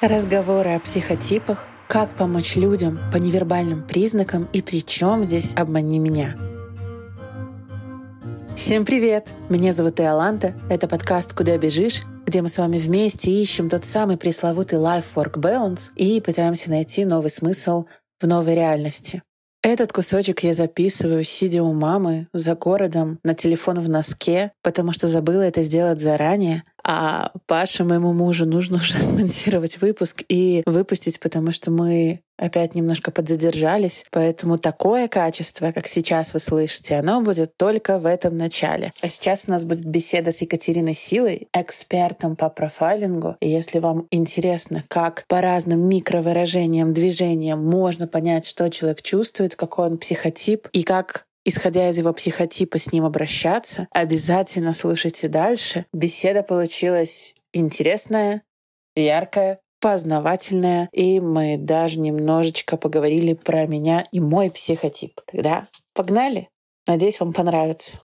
Разговоры о психотипах, как помочь людям по невербальным признакам и при чем здесь «Обмани меня». Всем привет! Меня зовут Иоланта. Это подкаст «Куда бежишь?», где мы с вами вместе ищем тот самый пресловутый life-work balance и пытаемся найти новый смысл в новой реальности. Этот кусочек я записываю, сидя у мамы, за городом, на телефон в носке, потому что забыла это сделать заранее, а Паше, моему мужу, нужно уже смонтировать выпуск и выпустить, потому что мы опять немножко подзадержались. Поэтому такое качество, как сейчас вы слышите, оно будет только в этом начале. А сейчас у нас будет беседа с Екатериной Силой, экспертом по профайлингу. И если вам интересно, как по разным микровыражениям, движениям можно понять, что человек чувствует, какой он психотип и как исходя из его психотипа, с ним обращаться. Обязательно слушайте дальше. Беседа получилась интересная, яркая, познавательная, и мы даже немножечко поговорили про меня и мой психотип. Тогда погнали! Надеюсь, вам понравится.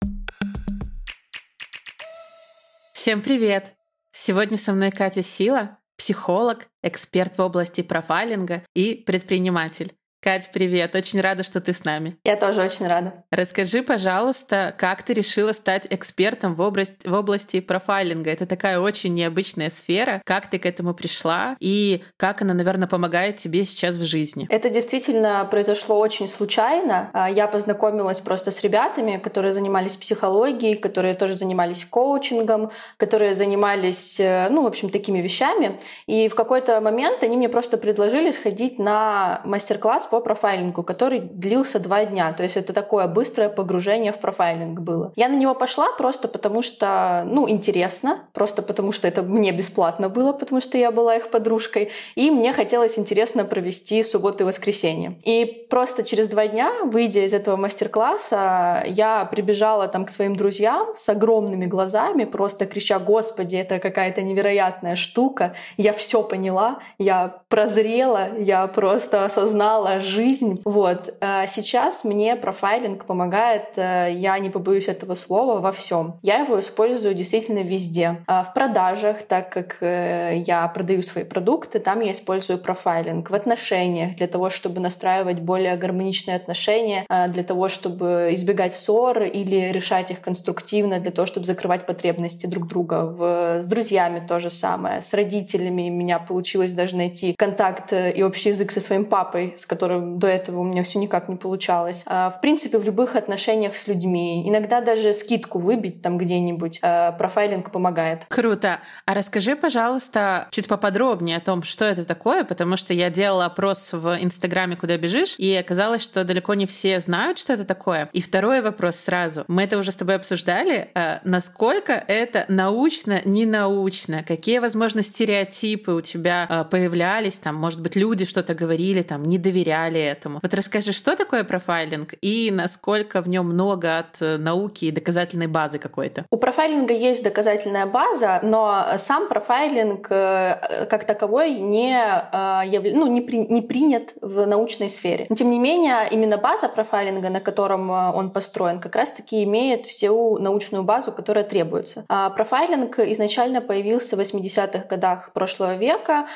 Всем привет! Сегодня со мной Катя Сила, психолог, эксперт в области профайлинга и предприниматель. Кать, привет. Очень рада, что ты с нами. Я тоже очень рада. Расскажи, пожалуйста, как ты решила стать экспертом в области, в области профайлинга? Это такая очень необычная сфера. Как ты к этому пришла и как она, наверное, помогает тебе сейчас в жизни? Это действительно произошло очень случайно. А, я познакомилась просто с ребятами, которые занимались психологией, которые тоже занимались коучингом, которые занимались, э, ну, в общем, такими вещами. И в какой-то момент они мне просто предложили сходить на мастер-класс по профайлингу, который длился два дня. То есть это такое быстрое погружение в профайлинг было. Я на него пошла просто потому что, ну, интересно, просто потому что это мне бесплатно было, потому что я была их подружкой, и мне хотелось интересно провести субботу и воскресенье. И просто через два дня, выйдя из этого мастер-класса, я прибежала там к своим друзьям с огромными глазами, просто крича, господи, это какая-то невероятная штука, я все поняла, я прозрела, я просто осознала жизнь. Вот. А сейчас мне профайлинг помогает, э, я не побоюсь этого слова, во всем. Я его использую действительно везде. А в продажах, так как э, я продаю свои продукты, там я использую профайлинг. В отношениях, для того, чтобы настраивать более гармоничные отношения, а, для того, чтобы избегать ссор или решать их конструктивно, для того, чтобы закрывать потребности друг друга. В... С друзьями то же самое. С родителями меня получилось даже найти контакт э, и общий язык со своим папой, с которым которым до этого у меня все никак не получалось. А, в принципе, в любых отношениях с людьми. Иногда даже скидку выбить там где-нибудь. А, профайлинг помогает. Круто. А расскажи, пожалуйста, чуть поподробнее о том, что это такое, потому что я делала опрос в Инстаграме «Куда бежишь», и оказалось, что далеко не все знают, что это такое. И второй вопрос сразу. Мы это уже с тобой обсуждали. А, насколько это научно, не научно? Какие, возможно, стереотипы у тебя появлялись? Там, может быть, люди что-то говорили, там, не доверяли доверяли этому. Вот расскажи, что такое профайлинг и насколько в нем много от э, науки и доказательной базы какой-то? У профайлинга есть доказательная база, но сам профайлинг э, как таковой не, э, ну, не, при, не принят в научной сфере. Но, тем не менее, именно база профайлинга, на котором он построен, как раз-таки имеет всю научную базу, которая требуется. А профайлинг изначально появился в 80-х годах прошлого века.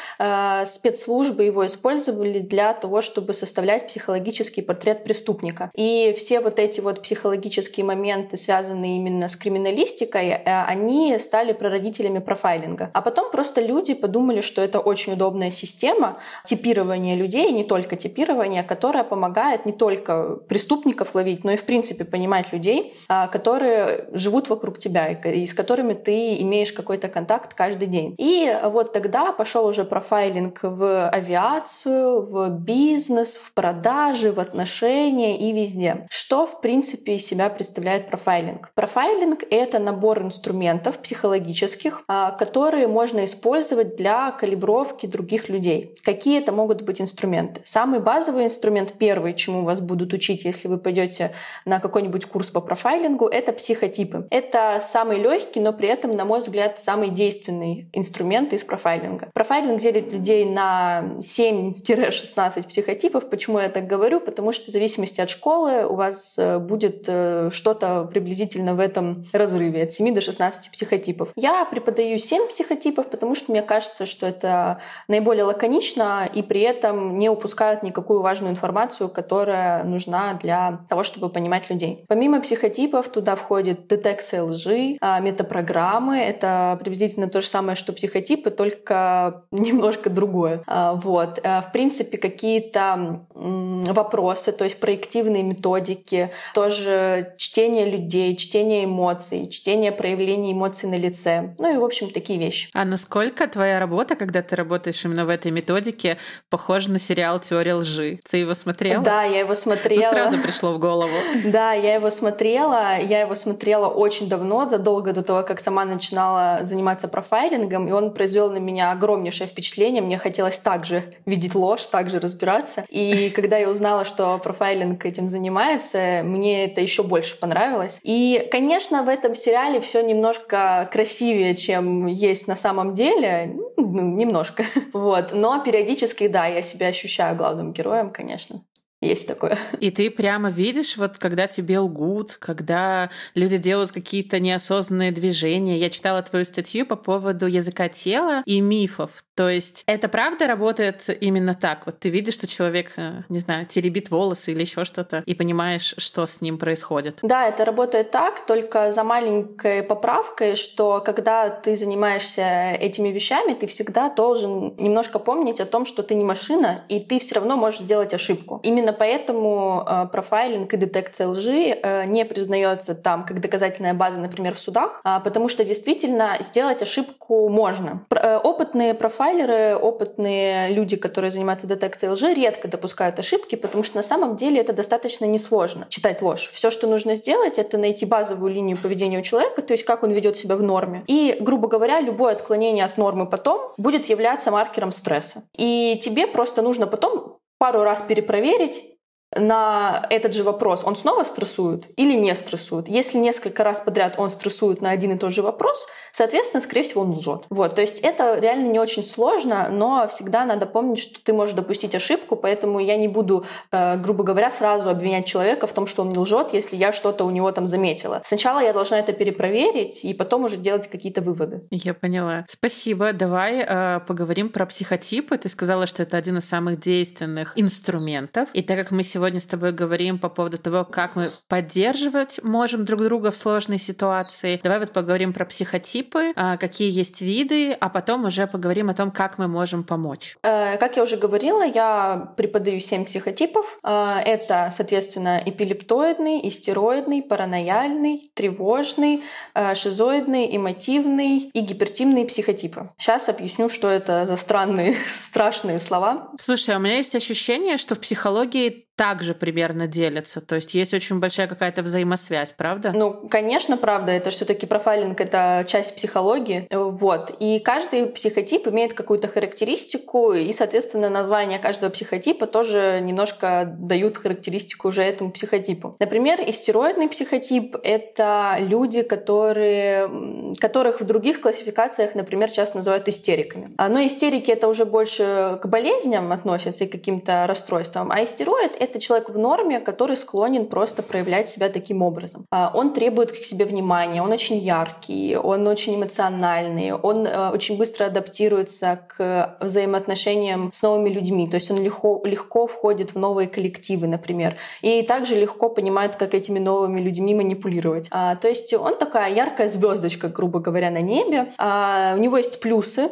Спецслужбы его использовали для того, чтобы составлять психологический портрет преступника. И все вот эти вот психологические моменты, связанные именно с криминалистикой, э, они стали прародителями профайлинга. А потом просто люди подумали, что это очень удобная система типирования людей, не только типирования, которая помогает не только преступников ловить, но и в принципе понимать людей, а, которые живут вокруг тебя и с которыми ты имеешь какой-то контакт каждый день. И вот тогда пошел уже профайлинг в авиацию, в бизнес, бизнес, в продаже, в отношения и везде. Что, в принципе, из себя представляет профайлинг? Профайлинг — это набор инструментов психологических, а, которые можно использовать для калибровки других людей. Какие это могут быть инструменты? Самый базовый инструмент, первый, чему вас будут учить, если вы пойдете на какой-нибудь курс по профайлингу, это психотипы. Это самый легкий, но при этом, на мой взгляд, самый действенный инструмент из профайлинга. Профайлинг делит людей на 7-16 психотипов, психотипов. Почему я так говорю? Потому что в зависимости от школы у вас э, будет э, что-то приблизительно в этом разрыве от 7 до 16 психотипов. Я преподаю 7 психотипов, потому что мне кажется, что это наиболее лаконично и при этом не упускают никакую важную информацию, которая нужна для того, чтобы понимать людей. Помимо психотипов туда входит детекция лжи, а, метапрограммы. Это приблизительно то же самое, что психотипы, только немножко другое. А, вот. А, в принципе, какие-то вопросы, то есть проективные методики, тоже чтение людей, чтение эмоций, чтение проявлений эмоций на лице. Ну и, в общем, такие вещи. А насколько твоя работа, когда ты работаешь именно в этой методике, похожа на сериал «Теория лжи»? Ты его смотрела? Да, я его смотрела. Ну, сразу пришло в голову. Да, я его смотрела. Я его смотрела очень давно, задолго до того, как сама начинала заниматься профайлингом, и он произвел на меня огромнейшее впечатление. Мне хотелось также видеть ложь, также разбираться. И когда я узнала, что профайлинг этим занимается, мне это еще больше понравилось. И, конечно, в этом сериале все немножко красивее, чем есть на самом деле. Ну, немножко. Вот. Но периодически, да, я себя ощущаю главным героем, конечно. Есть такое. И ты прямо видишь, вот когда тебе лгут, когда люди делают какие-то неосознанные движения. Я читала твою статью по поводу языка тела и мифов. То есть это правда работает именно так? Вот ты видишь, что человек, э, не знаю, теребит волосы или еще что-то, и понимаешь, что с ним происходит. Да, это работает так, только за маленькой поправкой, что когда ты занимаешься этими вещами, ты всегда должен немножко помнить о том, что ты не машина, и ты все равно можешь сделать ошибку. Именно поэтому э, профайлинг и детекция лжи э, не признается там как доказательная база, например, в судах, э, потому что действительно сделать ошибку можно. Э, опытные профайлеры, опытные люди, которые занимаются детекцией лжи, редко допускают ошибки, потому что на самом деле это достаточно несложно читать ложь. Все, что нужно сделать, это найти базовую линию поведения у человека, то есть как он ведет себя в норме. И, грубо говоря, любое отклонение от нормы потом будет являться маркером стресса. И тебе просто нужно потом пару раз перепроверить, на этот же вопрос, он снова стрессует или не стрессует. Если несколько раз подряд он стрессует на один и тот же вопрос, соответственно, скорее всего, он лжет. Вот, то есть это реально не очень сложно, но всегда надо помнить, что ты можешь допустить ошибку, поэтому я не буду, э, грубо говоря, сразу обвинять человека в том, что он не лжет, если я что-то у него там заметила. Сначала я должна это перепроверить и потом уже делать какие-то выводы. Я поняла. Спасибо. Давай э, поговорим про психотипы. Ты сказала, что это один из самых действенных инструментов. И так как мы сегодня с тобой говорим по поводу того, как мы поддерживать можем друг друга в сложной ситуации. Давай вот поговорим про психотипы, а, какие есть виды, а потом уже поговорим о том, как мы можем помочь. Э, как я уже говорила, я преподаю семь психотипов. Э, это, соответственно, эпилептоидный, истероидный, паранояльный, тревожный, э, шизоидный, эмотивный и гипертимный психотипы. Сейчас объясню, что это за странные, страшные слова. Слушай, а у меня есть ощущение, что в психологии также примерно делятся. То есть есть очень большая какая-то взаимосвязь, правда? Ну, конечно, правда. Это все-таки профайлинг — это часть психологии. Вот. И каждый психотип имеет какую-то характеристику, и, соответственно, название каждого психотипа тоже немножко дают характеристику уже этому психотипу. Например, истероидный психотип — это люди, которые, которых в других классификациях, например, часто называют истериками. А, но истерики — это уже больше к болезням относятся и к каким-то расстройствам, а истероид — это человек в норме, который склонен просто проявлять себя таким образом. А, он требует к себе внимания, он очень яркий, он очень эмоциональный, он э, очень быстро адаптируется к взаимоотношениям с новыми людьми, то есть он легко, легко входит в новые коллективы, например, и также легко понимает, как этими новыми людьми манипулировать. А, то есть он такая яркая звездочка, грубо говоря, на небе. А, у него есть плюсы,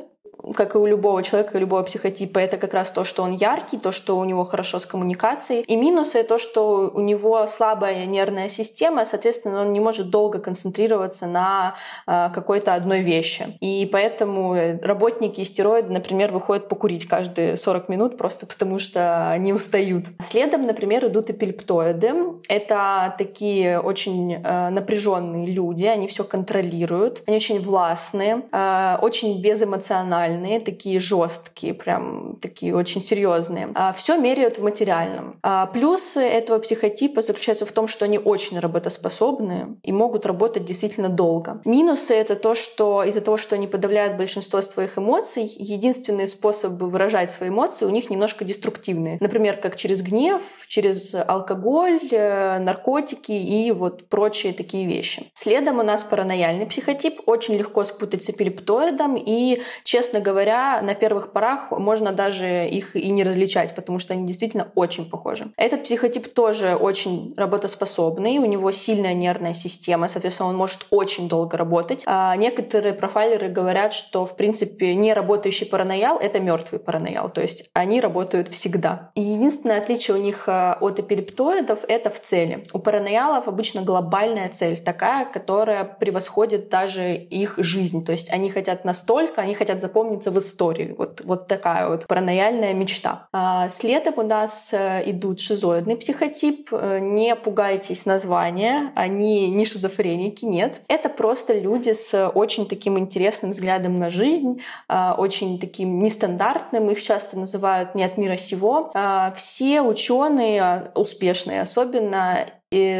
как и у любого человека, любого психотипа, это как раз то, что он яркий, то, что у него хорошо с коммуникацией. И минусы — то, что у него слабая нервная система, соответственно, он не может долго концентрироваться на э, какой-то одной вещи. И поэтому работники стероиды, например, выходят покурить каждые 40 минут просто потому, что они устают. Следом, например, идут эпилептоиды. Это такие очень э, напряженные люди, они все контролируют, они очень властные, э, очень безэмоциональные, эмоциональные, такие жесткие, прям такие очень серьезные. А все меряют в материальном. А плюсы этого психотипа заключаются в том, что они очень работоспособны и могут работать действительно долго. Минусы — это то, что из-за того, что они подавляют большинство своих эмоций, единственный способ выражать свои эмоции у них немножко деструктивные. Например, как через гнев, через алкоголь, э, наркотики и вот прочие такие вещи. Следом у нас паранояльный психотип. Очень легко спутать с эпилептоидом и, честно говоря, на первых порах можно даже их и не различать, потому что они действительно очень похожи. Этот психотип тоже очень работоспособный, у него сильная нервная система, соответственно, он может очень долго работать. А некоторые профайлеры говорят, что, в принципе, не работающий параноял — это мертвый параноял, то есть они работают всегда. Единственное отличие у них а, от эпилептоидов — это в цели. У параноялов обычно глобальная цель такая, которая превосходит даже их жизнь. То есть они хотят настолько, они хотят запомниться в истории. Вот, вот такая вот паранояльная мечта. А следом у нас э, идут шизоидный психотип. Э, не пугайтесь названия, они не шизофреники, нет. Это просто люди с очень таким интересным взглядом на жизнь, а, очень таким нестандартным, их часто называют не от мира сего. Все ученые успешные, особенно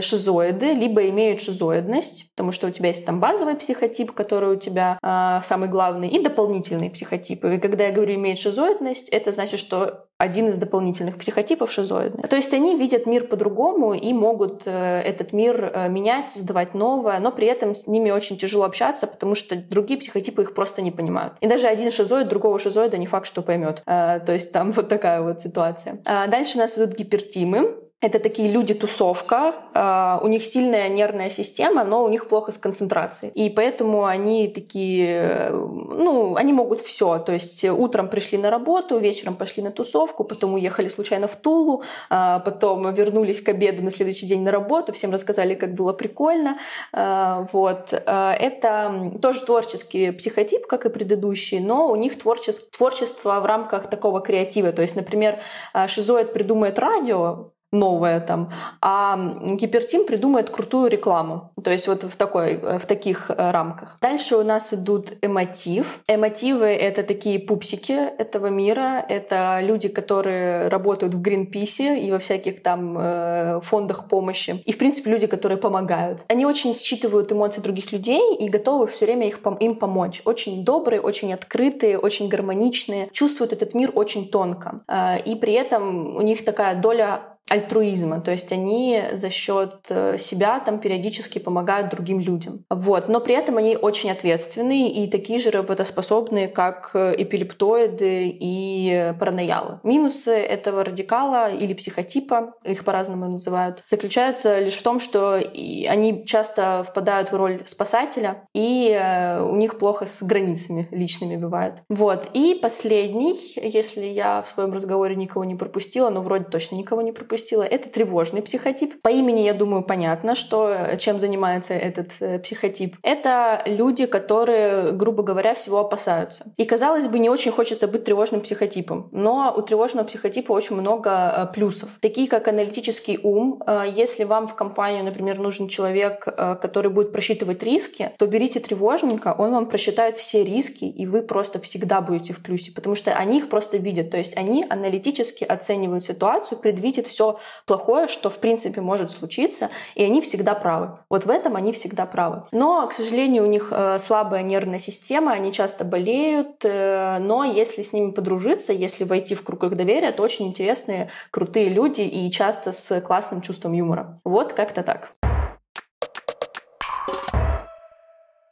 шизоиды, либо имеют шизоидность, потому что у тебя есть там базовый психотип, который у тебя э, самый главный, и дополнительные психотипы. И когда я говорю имеет шизоидность, это значит, что один из дополнительных психотипов шизоидный. То есть они видят мир по-другому и могут э, этот мир э, менять, создавать новое, но при этом с ними очень тяжело общаться, потому что другие психотипы их просто не понимают. И даже один шизоид другого шизоида не факт, что поймет. Э, то есть там вот такая вот ситуация. А дальше у нас идут гипертимы. Это такие люди-тусовка, э, у них сильная нервная система, но у них плохо с концентрацией. И поэтому они такие, ну, они могут все. То есть утром пришли на работу, вечером пошли на тусовку, потом уехали случайно в Тулу, э, потом вернулись к обеду на следующий день на работу, всем рассказали, как было прикольно. Э, вот. Это тоже творческий психотип, как и предыдущий, но у них творчество, творчество в рамках такого креатива. То есть, например, шизоид придумает радио, новое там, а Гипертим придумает крутую рекламу. То есть вот в, такой, в таких э, рамках. Дальше у нас идут эмотив. Эмотивы — это такие пупсики этого мира. Это люди, которые работают в Гринписе и во всяких там э, фондах помощи. И, в принципе, люди, которые помогают. Они очень считывают эмоции других людей и готовы все время их, им помочь. Очень добрые, очень открытые, очень гармоничные. Чувствуют этот мир очень тонко. Э, и при этом у них такая доля альтруизма, то есть они за счет э, себя там периодически помогают другим людям. Вот. Но при этом они очень ответственные и такие же работоспособные, как э, эпилептоиды и параноялы. Минусы этого радикала или психотипа, их по-разному называют, заключаются лишь в том, что они часто впадают в роль спасателя, и э, у них плохо с границами личными бывает. Вот. И последний, если я в своем разговоре никого не пропустила, но вроде точно никого не пропустила, пропустила. Это тревожный психотип. По имени, я думаю, понятно, что, чем занимается этот э, психотип. Это люди, которые, грубо говоря, всего опасаются. И, казалось бы, не очень хочется быть тревожным психотипом. Но у тревожного психотипа очень много э, плюсов. Такие, как аналитический ум. Э, если вам в компанию, например, нужен человек, который будет просчитывать риски, то берите тревожника, он вам просчитает все риски, и вы просто всегда будете в плюсе, потому что они их просто видят. То есть они аналитически оценивают ситуацию, предвидят все все плохое, что в принципе может случиться, и они всегда правы. Вот в этом они всегда правы. Но, к сожалению, у них э, слабая нервная система, они часто болеют, э, но если с ними подружиться, если войти в круг их доверия, то очень интересные, крутые люди и часто с классным чувством юмора. Вот как-то так.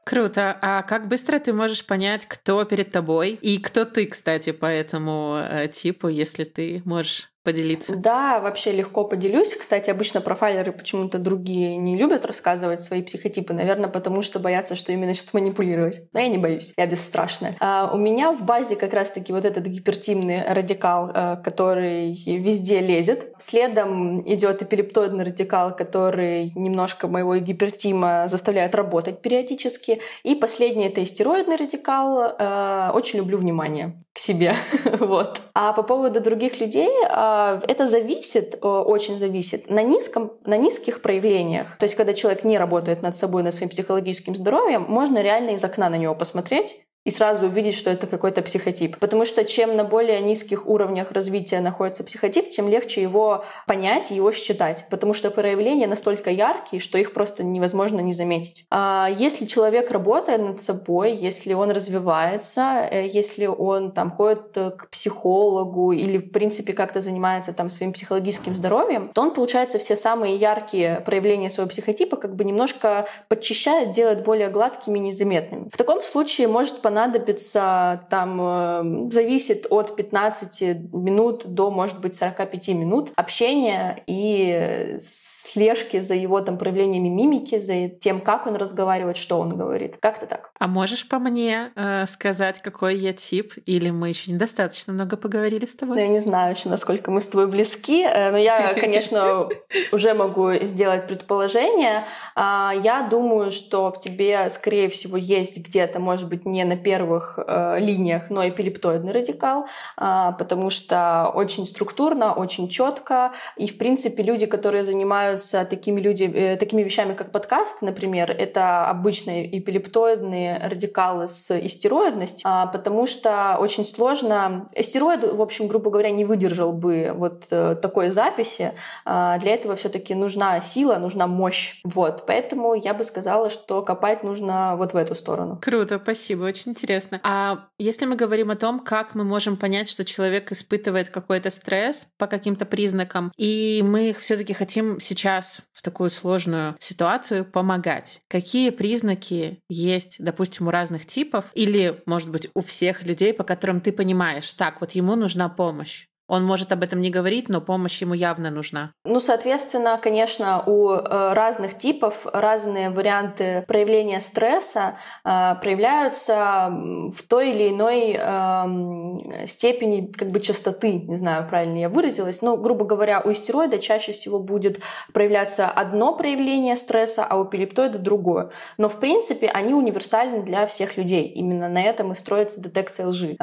Круто. А как быстро ты можешь понять, кто перед тобой и кто ты, кстати, по этому э, типу, если ты можешь поделиться? Да, вообще легко поделюсь. Кстати, обычно профайлеры почему-то другие не любят рассказывать свои психотипы. Наверное, потому что боятся, что ими начнут манипулировать. Но я не боюсь, я бесстрашная. А у меня в базе как раз-таки вот этот гипертимный радикал, э, который везде лезет. Следом идет эпилептоидный радикал, который немножко моего гипертима заставляет работать периодически. И последний — это истероидный радикал. Э, очень люблю внимание к себе. вот. А по поводу других людей, а, это зависит, очень зависит на, низком, на низких проявлениях. То есть, когда человек не работает над собой, над своим психологическим здоровьем, можно реально из окна на него посмотреть и сразу увидеть, что это какой-то психотип. Потому что чем на более низких уровнях развития находится психотип, тем легче его понять и его считать. Потому что проявления настолько яркие, что их просто невозможно не заметить. А если человек работает над собой, если он развивается, э, если он там ходит к психологу или, в принципе, как-то занимается там своим психологическим здоровьем, то он, получается, все самые яркие проявления своего психотипа как бы немножко подчищает, делает более гладкими и незаметными. В таком случае может понадобится, там, э, зависит от 15 минут до, может быть, 45 минут общения и слежки за его там проявлениями мимики, за тем, как он разговаривает, что он говорит. Как-то так. А можешь по мне э, сказать, какой я тип? Или мы еще недостаточно много поговорили с тобой? Ну, я не знаю еще, насколько мы с тобой близки, э, но я, конечно, уже могу сделать предположение. А, я думаю, что в тебе, скорее всего, есть где-то, может быть, не на первых э, линиях, но эпилептоидный радикал, а, потому что очень структурно, очень четко. И, в принципе, люди, которые занимаются такими, люди, э, такими вещами, как подкаст, например, это обычные эпилептоидные радикалы с истероидностью, а, потому что очень сложно... Истероид, в общем, грубо говоря, не выдержал бы вот э, такой записи. А, для этого все таки нужна сила, нужна мощь. Вот. Поэтому я бы сказала, что копать нужно вот в эту сторону. Круто, спасибо, очень интересно. А если мы говорим о том, как мы можем понять, что человек испытывает какой-то стресс по каким-то признакам, и мы все таки хотим сейчас в такую сложную ситуацию помогать, какие признаки есть, допустим, у разных типов, или, может быть, у всех людей, по которым ты понимаешь, так, вот ему нужна помощь. Он может об этом не говорить, но помощь ему явно нужна. Ну, соответственно, конечно, у э, разных типов разные варианты проявления стресса э, проявляются в той или иной э, степени как бы частоты, не знаю, правильно я выразилась, но, грубо говоря, у истероида чаще всего будет проявляться одно проявление стресса, а у пилептоида другое. Но, в принципе, они универсальны для всех людей. Именно на этом и строится детекция лжи.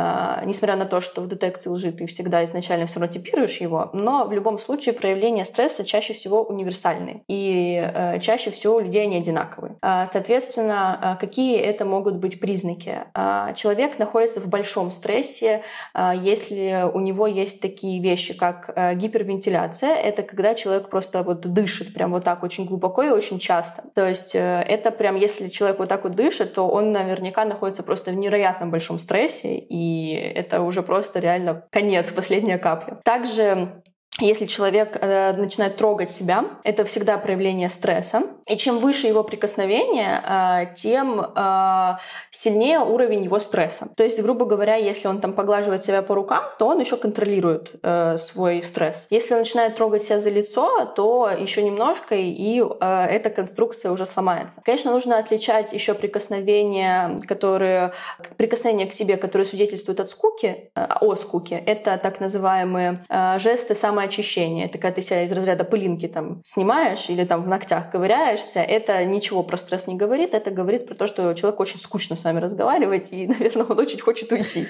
Несмотря на то, что в детекции лжи ты всегда изначально изначально все равно типируешь его, но в любом случае проявления стресса чаще всего универсальные. И э, чаще всего у людей они одинаковые. А, соответственно, э, какие это могут быть признаки? А, человек находится в большом стрессе, а, если у него есть такие вещи, как э, гипервентиляция. Это когда человек просто вот дышит прям вот так очень глубоко и очень часто. То есть э, это прям, если человек вот так вот дышит, то он наверняка находится просто в невероятном большом стрессе, и это уже просто реально конец, последняя каплю. Также если человек э, начинает трогать себя, это всегда проявление стресса. И чем выше его прикосновение, э, тем э, сильнее уровень его стресса. То есть, грубо говоря, если он там поглаживает себя по рукам, то он еще контролирует э, свой стресс. Если он начинает трогать себя за лицо, то еще немножко, и э, эта конструкция уже сломается. Конечно, нужно отличать еще прикосновения, которые прикосновения к себе, которые свидетельствуют от скуки, э, о скуке. Это так называемые э, жесты самой самоочищение. Это когда ты себя из разряда пылинки там снимаешь или там в ногтях ковыряешься, это ничего про стресс не говорит, это говорит про то, что человек очень скучно с вами разговаривать, и, наверное, он очень хочет уйти.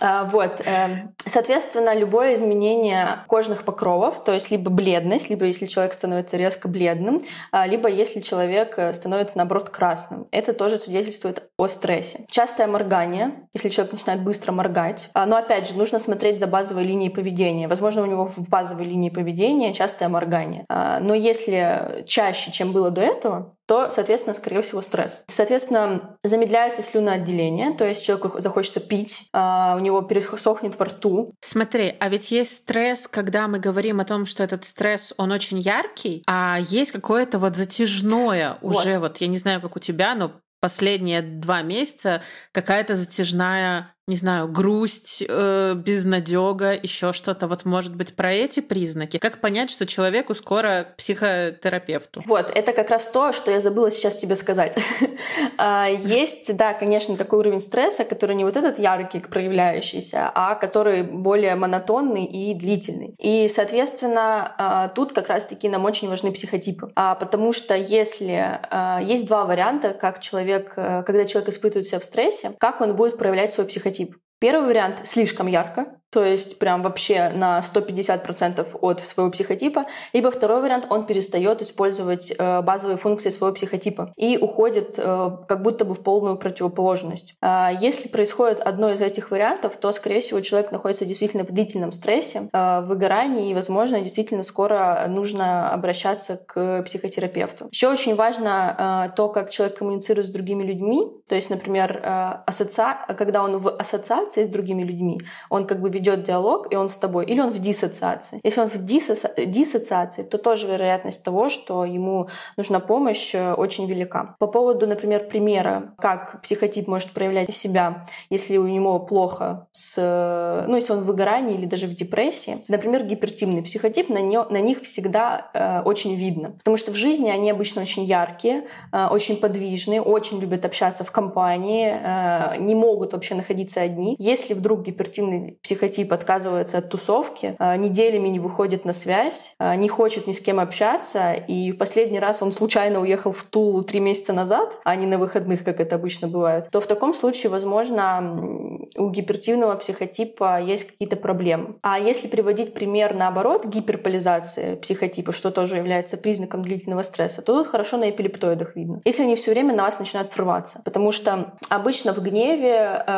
А, вот. Эм, соответственно, любое изменение кожных покровов, то есть либо бледность, либо если человек становится резко бледным, а, либо если человек э, становится, наоборот, красным. Это тоже свидетельствует о стрессе. Частое моргание, если человек начинает быстро моргать. А, но, опять же, нужно смотреть за базовой линией поведения. Возможно, у него в базовой линии поведения частое моргание. Но если чаще, чем было до этого, то, соответственно, скорее всего, стресс. Соответственно, замедляется слюноотделение, то есть человеку захочется пить, а, у него пересохнет во рту. Смотри, а ведь есть стресс, когда мы говорим о том, что этот стресс, он очень яркий, а есть какое-то вот затяжное уже, вот, вот я не знаю, как у тебя, но последние два месяца какая-то затяжная не знаю, грусть, э, безнадега, еще что-то. Вот может быть про эти признаки. Как понять, что человеку скоро психотерапевту? Вот, это как раз то, что я забыла сейчас тебе сказать. А, есть, да, конечно, такой уровень стресса, который не вот этот яркий, проявляющийся, а который более монотонный и длительный. И, соответственно, а, тут как раз-таки нам очень важны психотипы. А, потому что если есть два варианта, как человек, э, когда человек испытывает себя в стрессе, как он будет проявлять свой психотип. Первый вариант слишком ярко, то есть прям вообще на 150% от своего психотипа, либо второй вариант, он перестает использовать э, базовые функции своего психотипа и уходит э, как будто бы в полную противоположность. Э, если происходит одно из этих вариантов, то, скорее всего, человек находится действительно в длительном стрессе, э, выгорании, и, возможно, действительно скоро нужно обращаться к психотерапевту. Еще очень важно то, как человек коммуницирует с другими людьми, то есть, например, ассоци... когда он в ассоциации с другими людьми, он как бы ведет диалог, и он с тобой, или он в диссоциации. Если он в диссоци... диссоциации, то тоже вероятность того, что ему нужна помощь, э, очень велика. По поводу, например, примера, как психотип может проявлять себя, если у него плохо с... Ну, если он в выгорании или даже в депрессии. Например, гипертимный психотип, на, не... на них всегда э, очень видно. Потому что в жизни они обычно очень яркие, э, очень подвижные, очень любят общаться в компании, э, не могут вообще находиться одни. Если вдруг гипертимный психотип тип отказывается от тусовки, а, неделями не выходит на связь, а, не хочет ни с кем общаться, и в последний раз он случайно уехал в Тулу три месяца назад, а не на выходных, как это обычно бывает, то в таком случае, возможно, у гипертивного психотипа есть какие-то проблемы. А если приводить пример наоборот, гиперполизации психотипа, что тоже является признаком длительного стресса, то тут хорошо на эпилептоидах видно. Если они все время на вас начинают срываться. Потому что обычно в гневе э,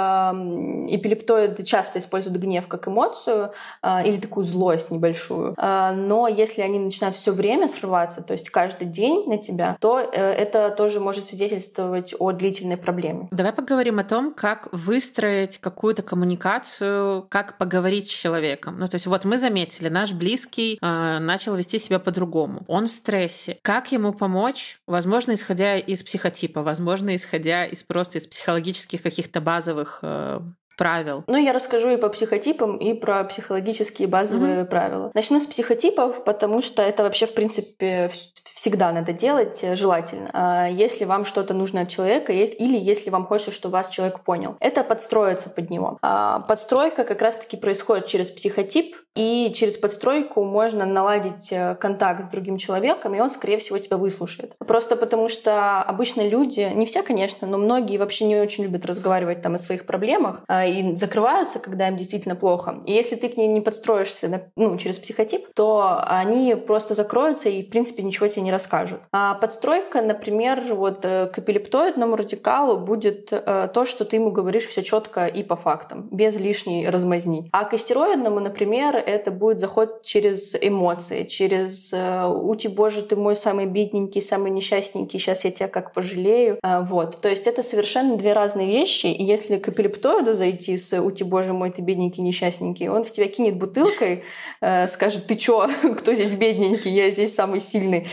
эпилептоиды часто используют гнев как эмоцию э, или такую злость небольшую. Э, но если они начинают все время срываться, то есть каждый день на тебя, то э, это тоже может свидетельствовать о длительной проблеме. Давай поговорим о том, как выстроить какую-то коммуникацию, как поговорить с человеком. Ну, то есть вот мы заметили, наш близкий э, начал вести себя по-другому. Он в стрессе. Как ему помочь? Возможно, исходя из психотипа, возможно, исходя из просто из психологических каких-то базовых э, правил? Ну, я расскажу и по психотипам, и про психологические базовые mm-hmm. правила. Начну с психотипов, потому что это вообще, в принципе, всегда надо делать э, желательно. А если вам что-то нужно от человека, или если вам хочется, чтобы вас человек понял. Это подстроиться под него. А подстройка как раз-таки происходит через психотип, и через подстройку можно наладить э, контакт с другим человеком, и он, скорее всего, тебя выслушает. Просто потому что обычно люди, не все, конечно, но многие вообще не очень любят разговаривать там о своих проблемах а, и закрываются, когда им действительно плохо. И если ты к ней не подстроишься ну, через психотип, то они просто закроются и, в принципе, ничего тебе не расскажут. А подстройка, например, вот э, к эпилептоидному радикалу будет э, то, что ты ему говоришь все четко и по фактам, без лишней размазни. А к астероидному, например, это будет заход через эмоции, через э, «Ути, боже, ты мой самый бедненький, самый несчастненький, сейчас я тебя как пожалею». Э, вот. То есть это совершенно две разные вещи. И если к эпилептоиду зайти с «Ути, боже мой, ты бедненький, несчастненький», он в тебя кинет бутылкой, скажет «Ты чё? Кто здесь бедненький? Я здесь самый сильный».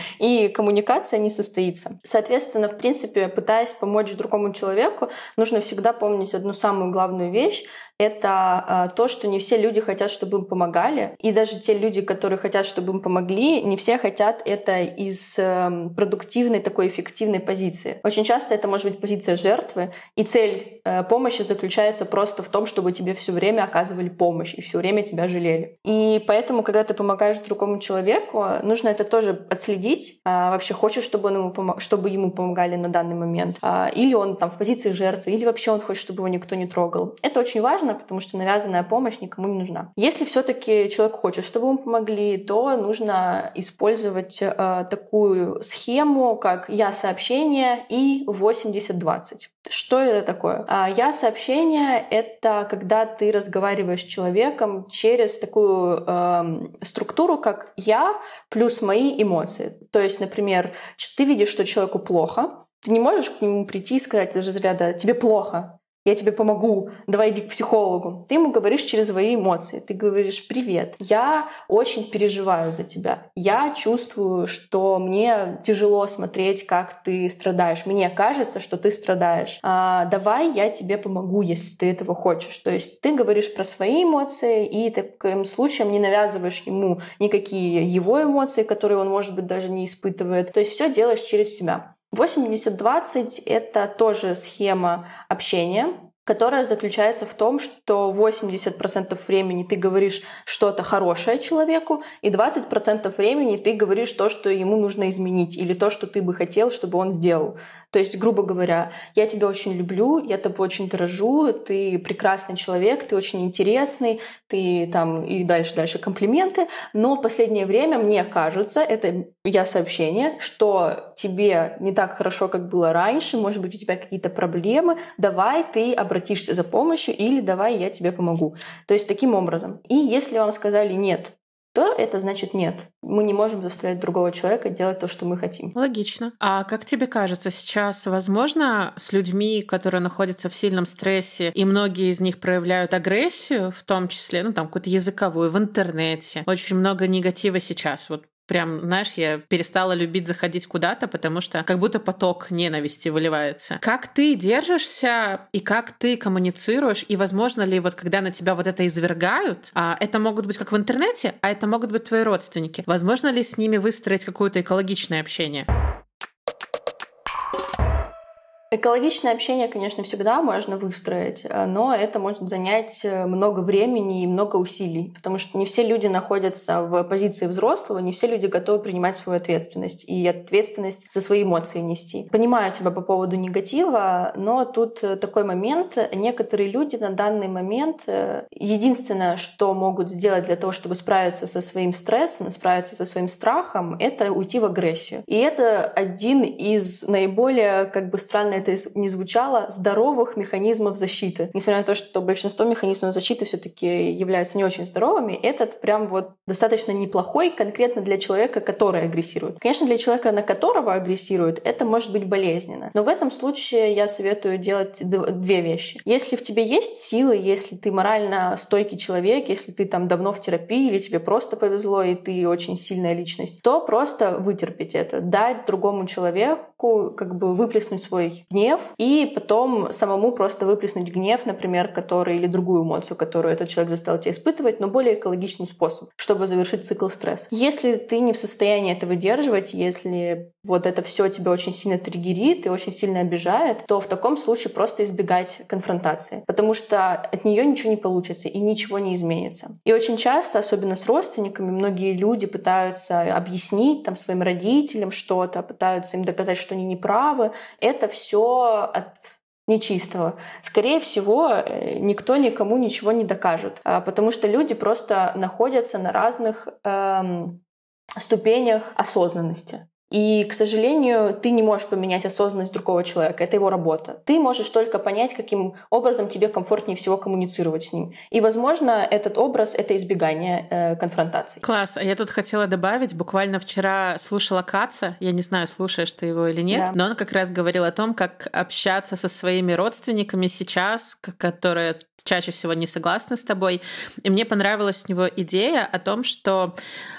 Коммуникация не состоится. Соответственно, в принципе, пытаясь помочь другому человеку, нужно всегда помнить одну самую главную вещь, это то, что не все люди хотят, чтобы им помогали. И даже те люди, которые хотят, чтобы им помогли, не все хотят это из эм, продуктивной, такой эффективной позиции. Очень часто это может быть позиция жертвы, и цель э, помощи заключается просто в том, чтобы тебе все время оказывали помощь и все время тебя жалели. И поэтому, когда ты помогаешь другому человеку, нужно это тоже отследить. А вообще хочешь, чтобы, он ему помог... чтобы ему помогали на данный момент. А, или он там в позиции жертвы, или вообще он хочет, чтобы его никто не трогал. Это очень важно, важно, потому что навязанная помощь никому не нужна. Если все-таки человек хочет, чтобы ему помогли, то нужно использовать э, такую схему, как я сообщение и 80-20. Что это такое? А, я сообщение — это когда ты разговариваешь с человеком через такую э, структуру, как я плюс мои эмоции. То есть, например, ты видишь, что человеку плохо, ты не можешь к нему прийти и сказать из разряда «тебе плохо», я тебе помогу, давай иди к психологу. Ты ему говоришь через свои эмоции. Ты говоришь, привет, я очень переживаю за тебя. Я чувствую, что мне тяжело смотреть, как ты страдаешь. Мне кажется, что ты страдаешь. А, давай я тебе помогу, если ты этого хочешь. То есть ты говоришь про свои эмоции и таким случаем не навязываешь ему никакие его эмоции, которые он, может быть, даже не испытывает. То есть все делаешь через себя. 80-20 — это тоже схема общения. которая заключается в том, что 80% времени ты говоришь что-то хорошее человеку, и 20% времени ты говоришь то, что ему нужно изменить, или то, что ты бы хотел, чтобы он сделал. То есть, грубо говоря, я тебя очень люблю, я тобой очень дорожу, ты прекрасный человек, ты очень интересный, ты там и дальше-дальше комплименты, но в последнее время мне кажется, это я сообщение, что тебе не так хорошо, как было раньше, может быть, у тебя какие-то проблемы, давай ты обратишься за помощью или давай я тебе помогу. То есть таким образом. И если вам сказали нет, то это значит нет. Мы не можем заставлять другого человека делать то, что мы хотим. Логично. А как тебе кажется, сейчас возможно с людьми, которые находятся в сильном стрессе, и многие из них проявляют агрессию, в том числе, ну там какую-то языковую, в интернете. Очень много негатива сейчас. Вот Прям, знаешь, я перестала любить заходить куда-то, потому что как будто поток ненависти выливается. Как ты держишься и как ты коммуницируешь, и возможно ли вот когда на тебя вот это извергают, а это могут быть как в интернете, а это могут быть твои родственники. Возможно ли с ними выстроить какое-то экологичное общение? Экологичное общение, конечно, всегда можно выстроить, э, но это может занять э, много времени и много усилий, потому что не все люди находятся в позиции взрослого, не все люди готовы принимать свою ответственность и ответственность за свои эмоции нести. Понимаю тебя по поводу негатива, но тут э, такой момент. Некоторые люди на данный момент единственное, что могут сделать для того, чтобы справиться со своим стрессом, справиться со своим страхом, это уйти в агрессию. И это один из наиболее как бы странных это не звучало, здоровых механизмов защиты. Несмотря на то, что большинство механизмов защиты все таки являются не очень здоровыми, этот прям вот достаточно неплохой конкретно для человека, который агрессирует. Конечно, для человека, на которого агрессирует, это может быть болезненно. Но в этом случае я советую делать две вещи. Если в тебе есть силы, если ты морально стойкий человек, если ты там давно в терапии, или тебе просто повезло, и ты очень сильная личность, то просто вытерпеть это, дать другому человеку как бы выплеснуть свой гнев, и потом самому просто выплеснуть гнев, например, который или другую эмоцию, которую этот человек заставил тебя испытывать, но более экологичный способ, чтобы завершить цикл стресса. Если ты не в состоянии это выдерживать, если вот это все тебя очень сильно триггерит и очень сильно обижает, то в таком случае просто избегать конфронтации, потому что от нее ничего не получится и ничего не изменится. И очень часто, особенно с родственниками, многие люди пытаются объяснить там своим родителям что-то, пытаются им доказать, что они не правы. Это все все от нечистого. Скорее всего, э, никто никому ничего не докажет, а, потому что люди просто находятся на разных эм, ступенях осознанности. И, к сожалению, ты не можешь поменять осознанность другого человека. Это его работа. Ты можешь только понять, каким образом тебе комфортнее всего коммуницировать с ним. И, возможно, этот образ — это избегание э, конфронтаций. Класс. А я тут хотела добавить. Буквально вчера слушала Каца. Я не знаю, слушаешь ты его или нет. Да. Но он как раз говорил о том, как общаться со своими родственниками сейчас, которые чаще всего не согласны с тобой. И мне понравилась у него идея о том, что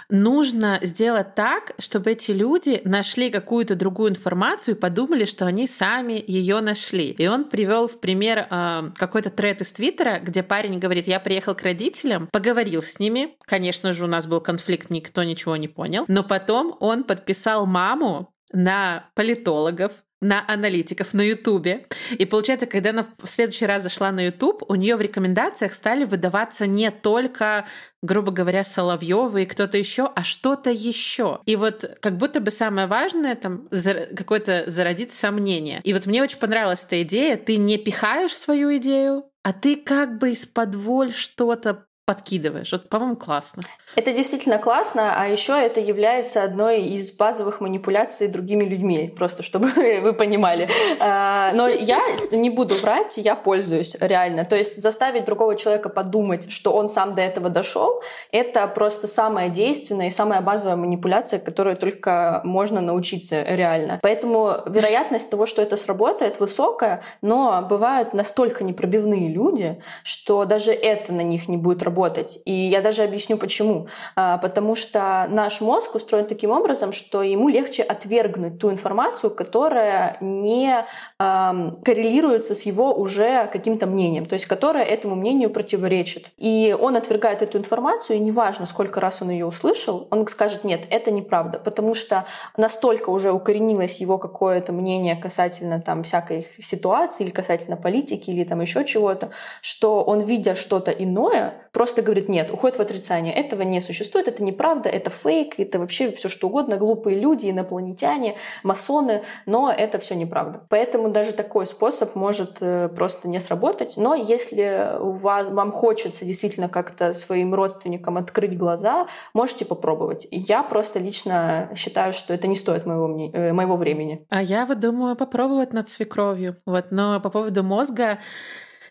нужно сделать так, чтобы эти люди нашли какую-то другую информацию и подумали, что они сами ее нашли. И он привел в пример э, какой-то тред из Твиттера, где парень говорит, я приехал к родителям, поговорил с ними, конечно же, у нас был конфликт, никто ничего не понял, но потом он подписал маму на политологов, на аналитиков на Ютубе. И получается, когда она в следующий раз зашла на Ютуб, у нее в рекомендациях стали выдаваться не только, грубо говоря, Соловьевы и кто-то еще, а что-то еще. И вот как будто бы самое важное там какое-то зародить сомнение. И вот мне очень понравилась эта идея. Ты не пихаешь свою идею, а ты как бы из-под воль что-то подкидываешь. Вот, по-моему, классно. Это действительно классно, а еще это является одной из базовых манипуляций другими людьми, просто чтобы вы понимали. А, но я не буду врать, я пользуюсь реально. То есть заставить другого человека подумать, что он сам до этого дошел, это просто самая действенная и самая базовая манипуляция, которую только можно научиться реально. Поэтому вероятность того, что это сработает, высокая, но бывают настолько непробивные люди, что даже это на них не будет работать работать. И я даже объясню почему. А, потому что наш мозг устроен таким образом, что ему легче отвергнуть ту информацию, которая не коррелируется с его уже каким-то мнением, то есть которая этому мнению противоречит. И он отвергает эту информацию, и неважно, сколько раз он ее услышал, он скажет, нет, это неправда, потому что настолько уже укоренилось его какое-то мнение касательно там всякой ситуации или касательно политики или там еще чего-то, что он, видя что-то иное, просто говорит, нет, уходит в отрицание. Этого не существует, это неправда, это фейк, это вообще все что угодно, глупые люди, инопланетяне, масоны, но это все неправда. Поэтому даже такой способ может э, просто не сработать. Но если у вас, вам хочется действительно как-то своим родственникам открыть глаза, можете попробовать. Я просто лично считаю, что это не стоит моего, э, моего времени. А я вот думаю попробовать над свекровью. Вот. Но по поводу мозга,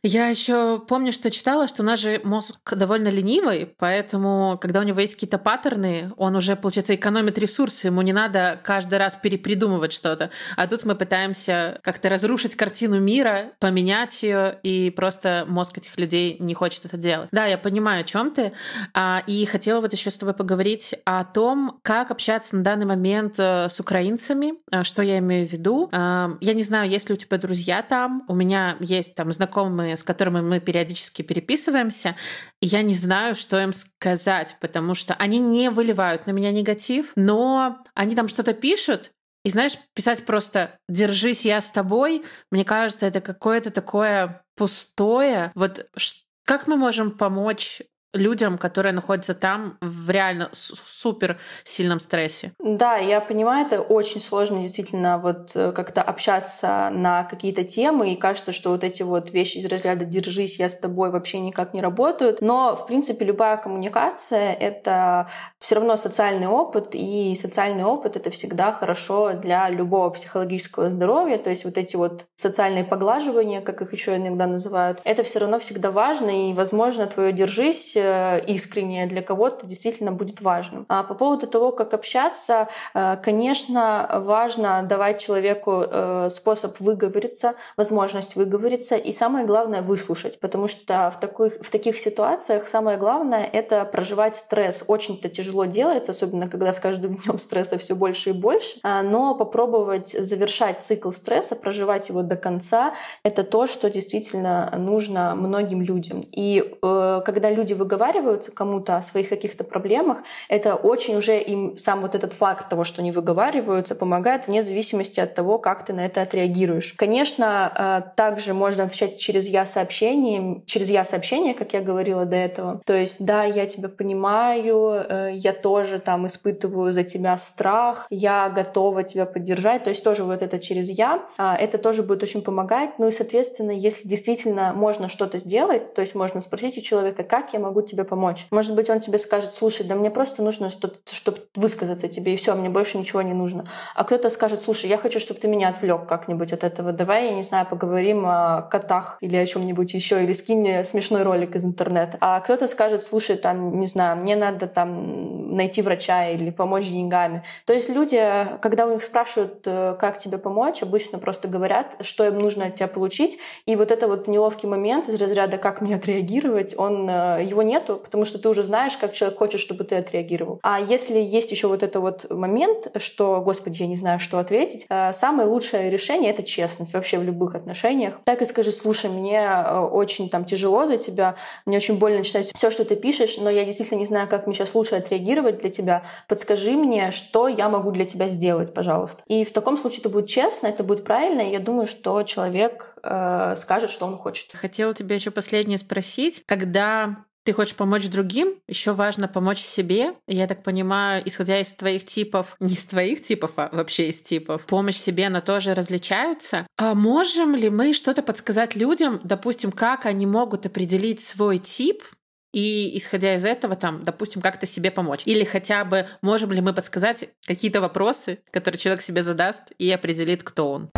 я еще помню, что читала, что у нас же мозг довольно ленивый, поэтому, когда у него есть какие-то паттерны, он уже, получается, экономит ресурсы, ему не надо каждый раз перепридумывать что-то. А тут мы пытаемся как-то разрушить картину мира, поменять ее, и просто мозг этих людей не хочет это делать. Да, я понимаю, о чем ты. А, и хотела вот еще с тобой поговорить о том, как общаться на данный момент э, с украинцами, э, что я имею в виду. Я не знаю, есть ли у тебя друзья там. У меня есть там знакомые с которыми мы периодически переписываемся, я не знаю, что им сказать, потому что они не выливают на меня негатив, но они там что-то пишут, и знаешь, писать просто «держись, я с тобой», мне кажется, это какое-то такое пустое. Вот как мы можем помочь людям, которые находятся там в реально супер сильном стрессе. Да, я понимаю, это очень сложно действительно вот э, как-то общаться на какие-то темы, и кажется, что вот эти вот вещи из разряда «держись, я с тобой» вообще никак не работают. Но, в принципе, любая коммуникация — это все равно социальный опыт, и социальный опыт — это всегда хорошо для любого психологического здоровья. То есть вот эти вот социальные поглаживания, как их еще иногда называют, это все равно всегда важно, и, возможно, твое «держись» Э, искреннее для кого-то действительно будет важным. А по поводу того, как общаться, э, конечно, важно давать человеку э, способ выговориться, возможность выговориться и самое главное выслушать, потому что в таких, в таких ситуациях самое главное — это проживать стресс. Очень-то тяжело делается, особенно когда с каждым днем стресса все больше и больше, а, но попробовать завершать цикл стресса, проживать его до конца — это то, что действительно нужно многим людям. И когда люди выговаривают, выговариваются кому-то о своих каких-то проблемах, это очень уже им сам вот этот факт того, что они выговариваются, помогает вне зависимости от того, как ты на это отреагируешь. Конечно, э, также можно отвечать через я сообщение, через я сообщение, как я говорила до этого. То есть, да, я тебя понимаю, э, я тоже там испытываю за тебя страх, я готова тебя поддержать. То есть тоже вот это через я, а, это тоже будет очень помогать. Ну и, соответственно, если действительно можно что-то сделать, то есть можно спросить у человека, как я могу тебе помочь. Может быть, он тебе скажет, слушай, да мне просто нужно что-то, чтобы высказаться тебе, и все, мне больше ничего не нужно. А кто-то скажет, слушай, я хочу, чтобы ты меня отвлек как-нибудь от этого. Давай, я не знаю, поговорим о котах или о чем-нибудь еще, или скинь мне смешной ролик из интернета. А кто-то скажет, слушай, там, не знаю, мне надо там найти врача или помочь деньгами. То есть люди, когда у них спрашивают, э, как тебе помочь, обычно просто говорят, что им нужно от тебя получить. И вот это вот неловкий момент из разряда, как мне отреагировать, он, э, его нету, потому что ты уже знаешь, как человек хочет, чтобы ты отреагировал. А если есть еще вот этот вот момент, что, господи, я не знаю, что ответить, э, самое лучшее решение — это честность вообще в любых отношениях. Так и скажи, слушай, мне э, очень там тяжело за тебя, мне очень больно читать все, что ты пишешь, но я действительно не знаю, как мне сейчас лучше отреагировать для тебя. Подскажи мне, что я могу для тебя сделать, пожалуйста. И в таком случае это будет честно, это будет правильно, и я думаю, что человек э, скажет, что он хочет. Хотела тебя еще последнее спросить. Когда ты хочешь помочь другим, еще важно помочь себе. Я так понимаю, исходя из твоих типов, не из твоих типов, а вообще из типов, помощь себе, она тоже различается. А можем ли мы что-то подсказать людям, допустим, как они могут определить свой тип, и исходя из этого, там, допустим, как-то себе помочь. Или хотя бы можем ли мы подсказать какие-то вопросы, которые человек себе задаст и определит, кто он.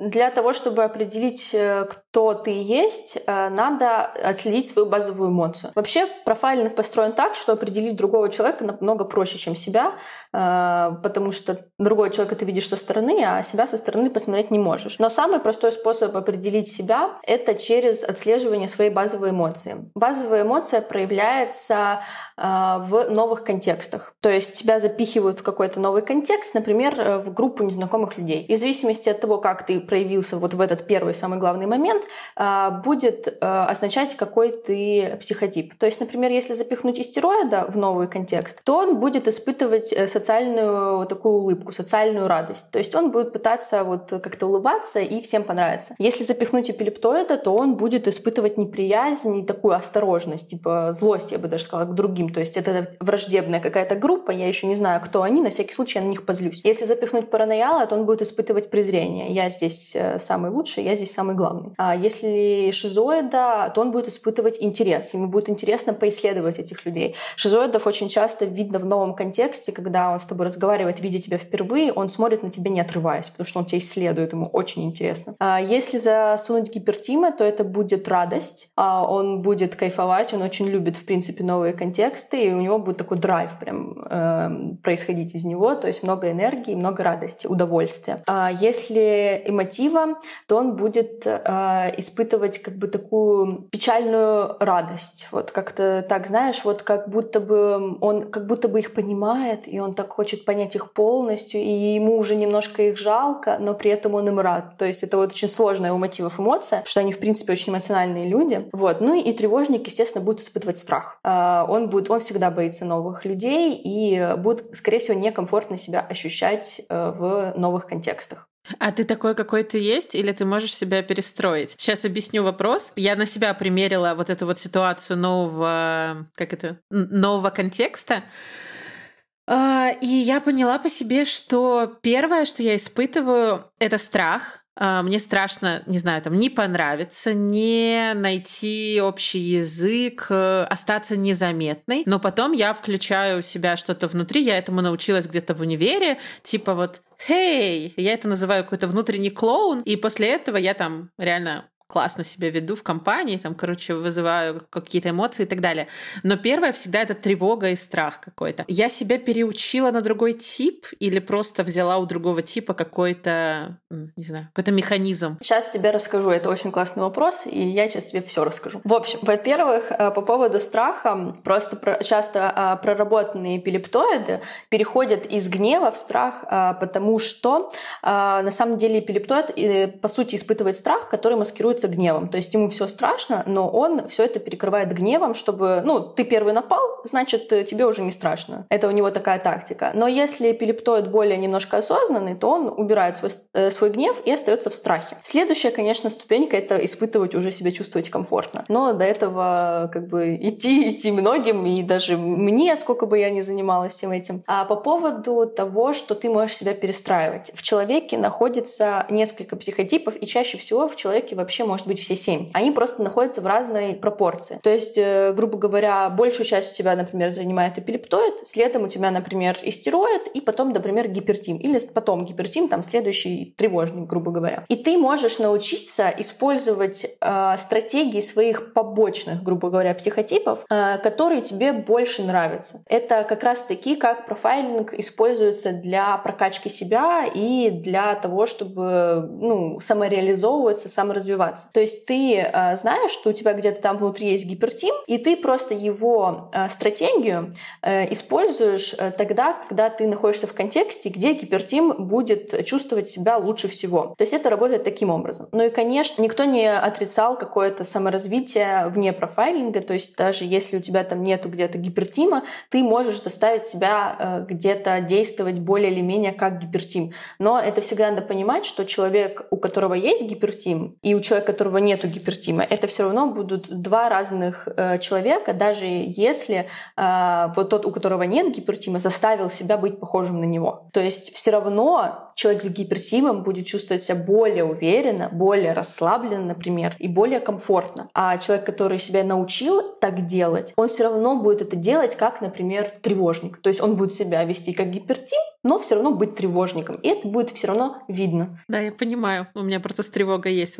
Для того, чтобы определить, э, кто ты есть, э, надо отследить свою базовую эмоцию. Вообще профайлинг построен так, что определить другого человека намного проще, чем себя, э, потому что другого человека ты видишь со стороны, а себя со стороны посмотреть не можешь. Но самый простой способ определить себя — это через отслеживание своей базовой эмоции. Базовая эмоция проявляется в новых контекстах. То есть тебя запихивают в какой-то новый контекст, например, в группу незнакомых людей. И в зависимости от того, как ты проявился вот в этот первый самый главный момент, а, будет а, означать, какой ты психотип. То есть, например, если запихнуть истероида в новый контекст, то он будет испытывать э, социальную такую улыбку, социальную радость. То есть он будет пытаться вот как-то улыбаться и всем понравится. Если запихнуть эпилептоида, то он будет испытывать неприязнь и такую осторожность, типа злость, я бы даже сказала, к другим. То есть это враждебная какая-то группа, я еще не знаю, кто они, на всякий случай я на них позлюсь. Если запихнуть паранояла, то он будет испытывать презрение. Я здесь э, самый лучший, я здесь самый главный. А если шизоида, то он будет испытывать интерес. Ему будет интересно поисследовать этих людей. Шизоидов очень часто видно в новом контексте, когда он с тобой разговаривает, видя тебя впервые, он смотрит на тебя не отрываясь, потому что он тебя исследует, ему очень интересно. А если засунуть гипертима, то это будет радость. А он будет кайфовать, он очень любит, в принципе, новые контексты, и у него будет такой драйв прям э, происходить из него, то есть много энергии, много радости, удовольствия. А если эмотива, то он будет э, испытывать как бы такую печальную радость. Вот как-то так, знаешь, вот как будто бы он как будто бы их понимает, и он так хочет понять их полностью, и ему уже немножко их жалко, но при этом он им рад. То есть это вот очень сложная у мотивов эмоция, что они, в принципе, очень эмоциональные люди. Вот. Ну и тревожник, естественно, будет испытывать страх. Э, он, будет, он всегда боится новых людей и будет, скорее всего, некомфортно себя ощущать э, в новых контекстах. А ты такой, какой ты есть, или ты можешь себя перестроить? Сейчас объясню вопрос. Я на себя примерила вот эту вот ситуацию нового, как это, нового контекста. А, и я поняла по себе, что первое, что я испытываю, это страх. А, мне страшно, не знаю, там, не понравиться, не найти общий язык, э, остаться незаметной. Но потом я включаю у себя что-то внутри. Я этому научилась где-то в универе. Типа вот «Хей!» Я это называю какой-то внутренний клоун. И после этого я там реально классно себя веду в компании, там, короче, вызываю какие-то эмоции и так далее. Но первое всегда это тревога и страх какой-то. Я себя переучила на другой тип или просто взяла у другого типа какой-то, не знаю, какой-то механизм? Сейчас тебе расскажу. Это очень классный вопрос, и я сейчас тебе все расскажу. В общем, во-первых, э, по поводу страха, просто часто а, проработанные эпилептоиды переходят из гнева в страх, а, потому что а, на самом деле эпилептоид, э, по сути, испытывает страх, который маскирует пользуется гневом. То есть ему все страшно, но он все это перекрывает гневом, чтобы, ну, ты первый напал, значит, э, тебе уже не страшно. Это у него такая тактика. Но если эпилептоид более немножко осознанный, то он убирает свой, э, свой гнев и остается в страхе. Следующая, конечно, ступенька — это испытывать уже себя чувствовать комфортно. Но до этого как бы идти, идти многим, и даже мне, сколько бы я ни занималась всем этим. А по поводу того, что ты можешь себя перестраивать. В человеке находится несколько психотипов, и чаще всего в человеке вообще может быть все семь. Они просто находятся в разной пропорции. То есть, э, грубо говоря, большую часть у тебя, например, занимает эпилептоид, следом у тебя, например, истероид, и потом, например, гипертим. Или потом гипертим, там следующий тревожник, грубо говоря. И ты можешь научиться использовать э, стратегии своих побочных, грубо говоря, психотипов, э, которые тебе больше нравятся. Это как раз таки, как профайлинг используется для прокачки себя и для того, чтобы ну, самореализовываться, саморазвиваться развиваться. То есть ты э, знаешь, что у тебя где-то там внутри есть гипертим, и ты просто его э, стратегию э, используешь э, тогда, когда ты находишься в контексте, где гипертим будет чувствовать себя лучше всего. То есть это работает таким образом. Ну и, конечно, никто не отрицал какое-то саморазвитие вне профайлинга, то есть даже если у тебя там нету где-то гипертима, ты можешь заставить себя э, где-то действовать более или менее как гипертим. Но это всегда надо понимать, что человек, у которого есть гипертим, и у человека, которого нету гипертима, это все равно будут два разных э, человека, даже если э, вот тот, у которого нет гипертима, заставил себя быть похожим на него. То есть все равно человек с гипертимом будет чувствовать себя более уверенно, более расслабленно, например, и более комфортно. А человек, который себя научил так делать, он все равно будет это делать как, например, тревожник. То есть он будет себя вести как гипертим, но все равно быть тревожником. И это будет все равно видно. Да, я понимаю. У меня просто с тревогой есть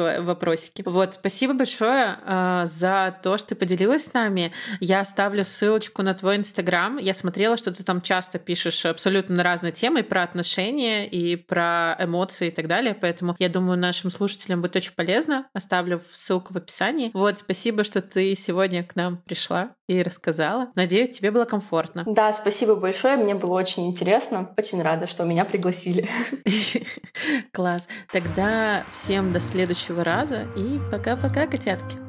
вопросики. Вот, спасибо большое э, за то, что ты поделилась с нами. Я оставлю ссылочку на твой инстаграм. Я смотрела, что ты там часто пишешь абсолютно на разные темы про отношения и про эмоции и так далее. Поэтому я думаю, нашим слушателям будет очень полезно. Оставлю ссылку в описании. Вот, спасибо, что ты сегодня к нам пришла и рассказала. Надеюсь, тебе было комфортно. Да, спасибо большое. Мне было очень интересно. Очень рада, что меня пригласили. Класс. Тогда всем до следующего раза и пока-пока, котятки.